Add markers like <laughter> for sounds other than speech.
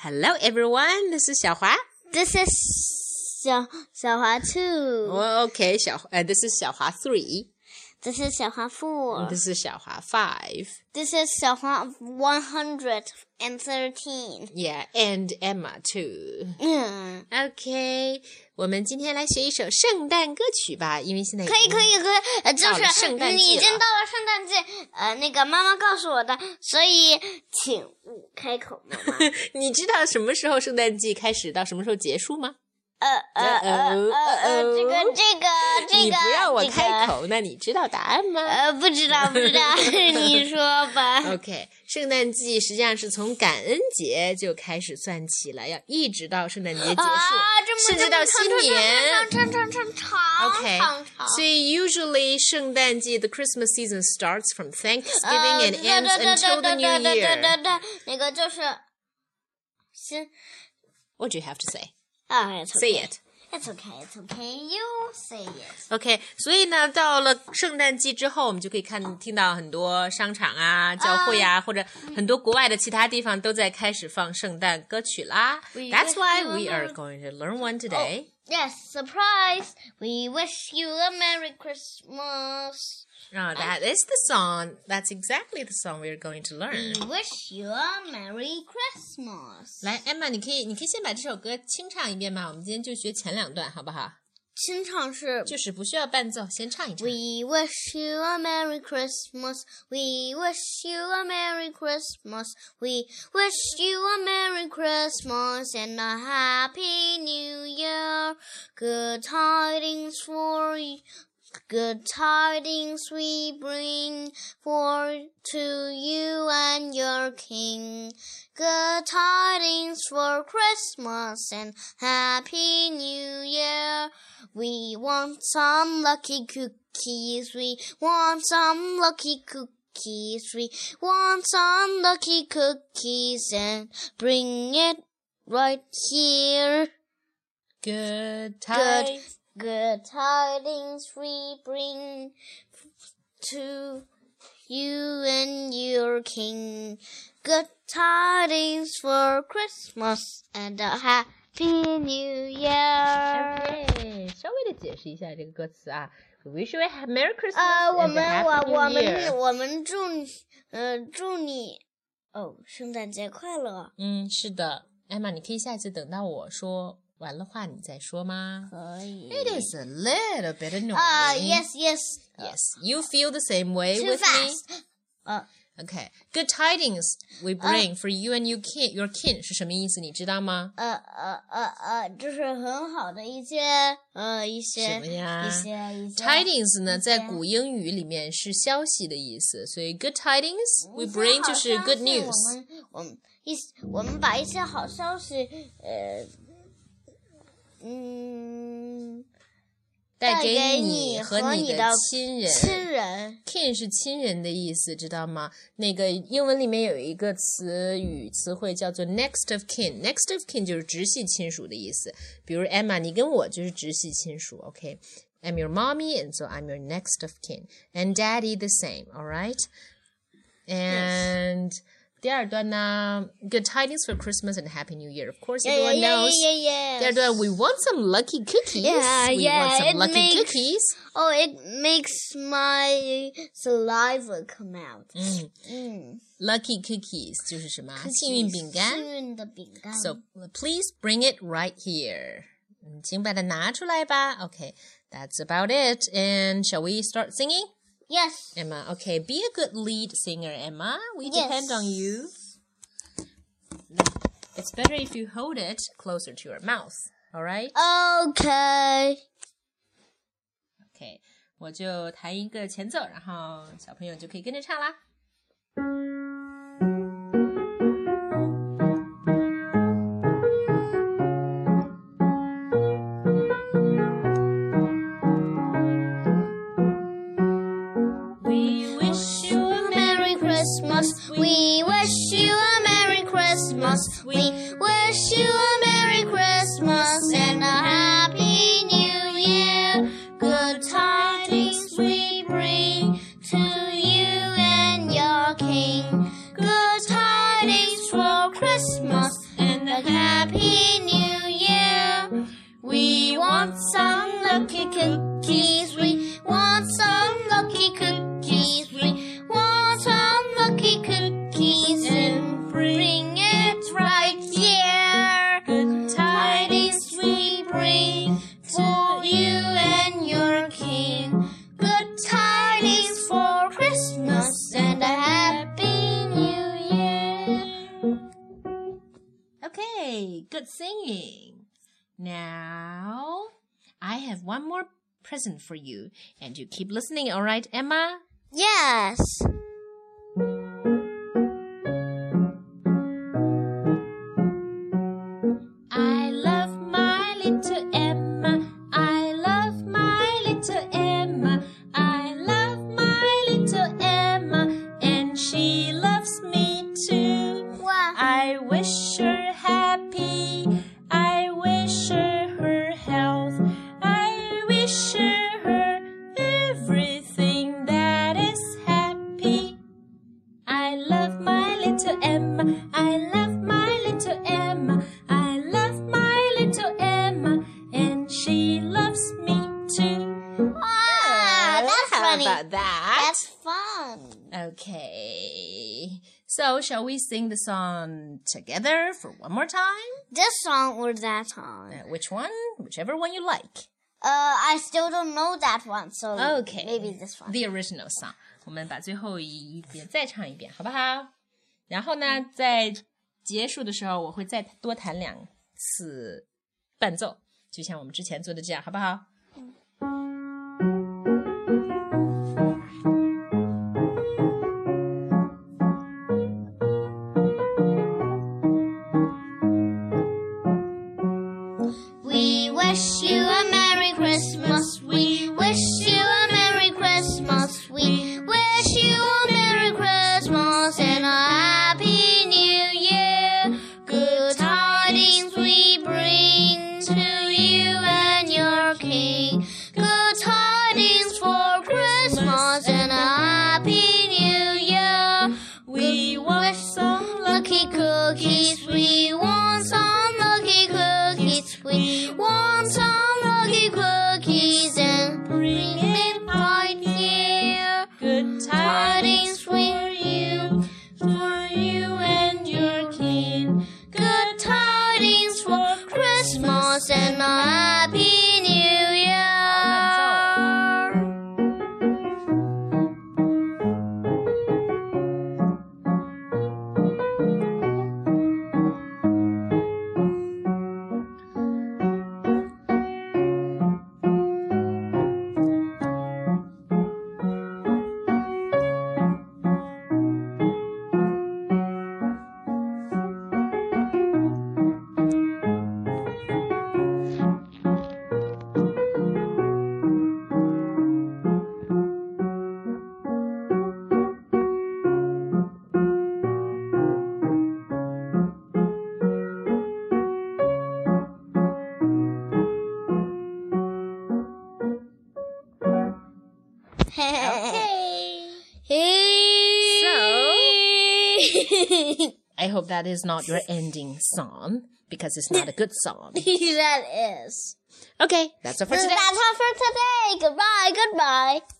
Hello, everyone. This is Xiaohua. This is Xiao Xiaohua two. Oh, okay, Xiao. Uh, this is Xiaohua three. This is 小华 four. This is 小华 five. This is 小华 one hundred and thirteen. Yeah, and Emma too. 嗯，OK，我们今天来学一首圣诞歌曲吧，因为现在可以可以可以，呃，就是圣诞季了已经到了圣诞季，呃，那个妈妈告诉我的，所以请勿开口，妈妈。<laughs> 你知道什么时候圣诞季开始到什么时候结束吗？呃呃呃呃呃，这个这个这个，你不让我开口，那你知道答案吗？呃，不知道不知道，你说吧。<laughs> OK，圣诞季实际上是从感恩节就开始算起了，要一直到圣诞节结束，甚至到新年。长长长长长 OK。所以 usually 圣诞季 the Christmas season starts from Thanksgiving 呃 and ends 对 until the 对 New Year. 那个就是先 What do you have to say? 啊，it's Say okay. it. It's okay. It's okay. You say it. OK，所以呢，到了圣诞季之后，我们就可以看听到很多商场啊、教会啊，或者很多国外的其他地方都在开始放圣诞歌曲啦。 We That's wish why you we a are merry- going to learn one today. Yes, surprise. We wish you a Merry Christmas. Oh, that is the song. That's exactly the song we are going to learn. We wish you a Merry Christmas. 来，Emma，你可以，你可以先把这首歌清唱一遍吗？我们今天就学前两段，好不好？ 清唱是就是不需要伴奏，先唱一唱。 We wish you a Merry Christmas. We wish you a Merry Christmas. We wish you a Merry Christmas and a Happy New Year. Good tidings for you. Good tidings we bring for to you and your king. Good tidings for Christmas and Happy New Year. We want some lucky cookies. We want some lucky cookies. We want some lucky cookies and bring it right here. Good Good, good tidings we bring to you and your king. Good tidings for Christmas and a happy new year. OK，稍微的解释一下这个歌词啊。We wish you a ha- Merry Christmas 呃，我 and a 们 Happy 我我 New Year。们我们祝你，呃，祝你，哦，圣诞节快乐！嗯，是的，Emma，你可以下一次等到我说 完了话你再说吗可以。 ？It is a little bit annoying. 啊，yes yes， Yes, you feel the same way too with me. fast。呃 Okay, good tidings we bring for you and you kin. Your kin 是什么意思？你知道吗？呃呃呃呃，这是很好的一些呃一些什么呀一些一些 Tidings 呢，在些古英语里面是消息的意思，所以 good tidings we 一些 bring 好就是 good 消息 news。我们我们一我们把一些好消息，呃， 嗯，带给给你你和你的和你的亲人。亲人 kin 是亲人的意思，知道吗？那个英文里面有一个词语词汇叫做 next of kin。next of kin 就是直系亲属的意思。比如 Emma，你跟我就是直系亲属，OK。I'm your mommy, and so I'm your next of kin. And daddy the same, all right? And 第二段呢，Good tidings for Christmas and Happy New Year. Of course, Yeah, yeah, everyone yeah, knows. yeah, yeah, 第二段，We want some lucky cookies. Yeah, we yeah, want some it lucky makes- cookies. Oh, it makes my saliva come out. 嗯嗯， ，lucky cookies 就是什么？幸运饼干。幸运的饼干。 So please bring it right here. 嗯，请把它拿出来吧。Okay, that's about it. And shall we start singing? yes, Emma, okay, be a good lead singer, Emma. We Yes. depend on you. It's better if you hold it closer to your mouth. All right? okay. Okay. 我就弹一个前奏，然后小朋友就可以跟着唱啦。 Christmas. We wish you a Merry Christmas and a Happy New Year. Good tidings we bring to you and your King. Good tidings for Christmas and a Happy New Year. We want some lucky cookies. Singing. Now, I have one more present for you, and you keep listening, all right, Emma? Yes. about that? That's fun. Okay. So, shall we sing the song together for one more time? This song or that song? Uh, which one? Whichever one you like. Uh, I still don't know that one, so Okay. maybe this one. The original song. 我们把最后一遍再唱一遍，好不好？然后呢，在结束的时候，我会再多弹两次伴奏，就像我们之前做的这样，好不好？ Christmas and Okay. Hey. So, <laughs> I hope that is not your ending song because it's not a good song. <laughs> that is. Okay, that's all for today. That's all for today. Goodbye. Goodbye.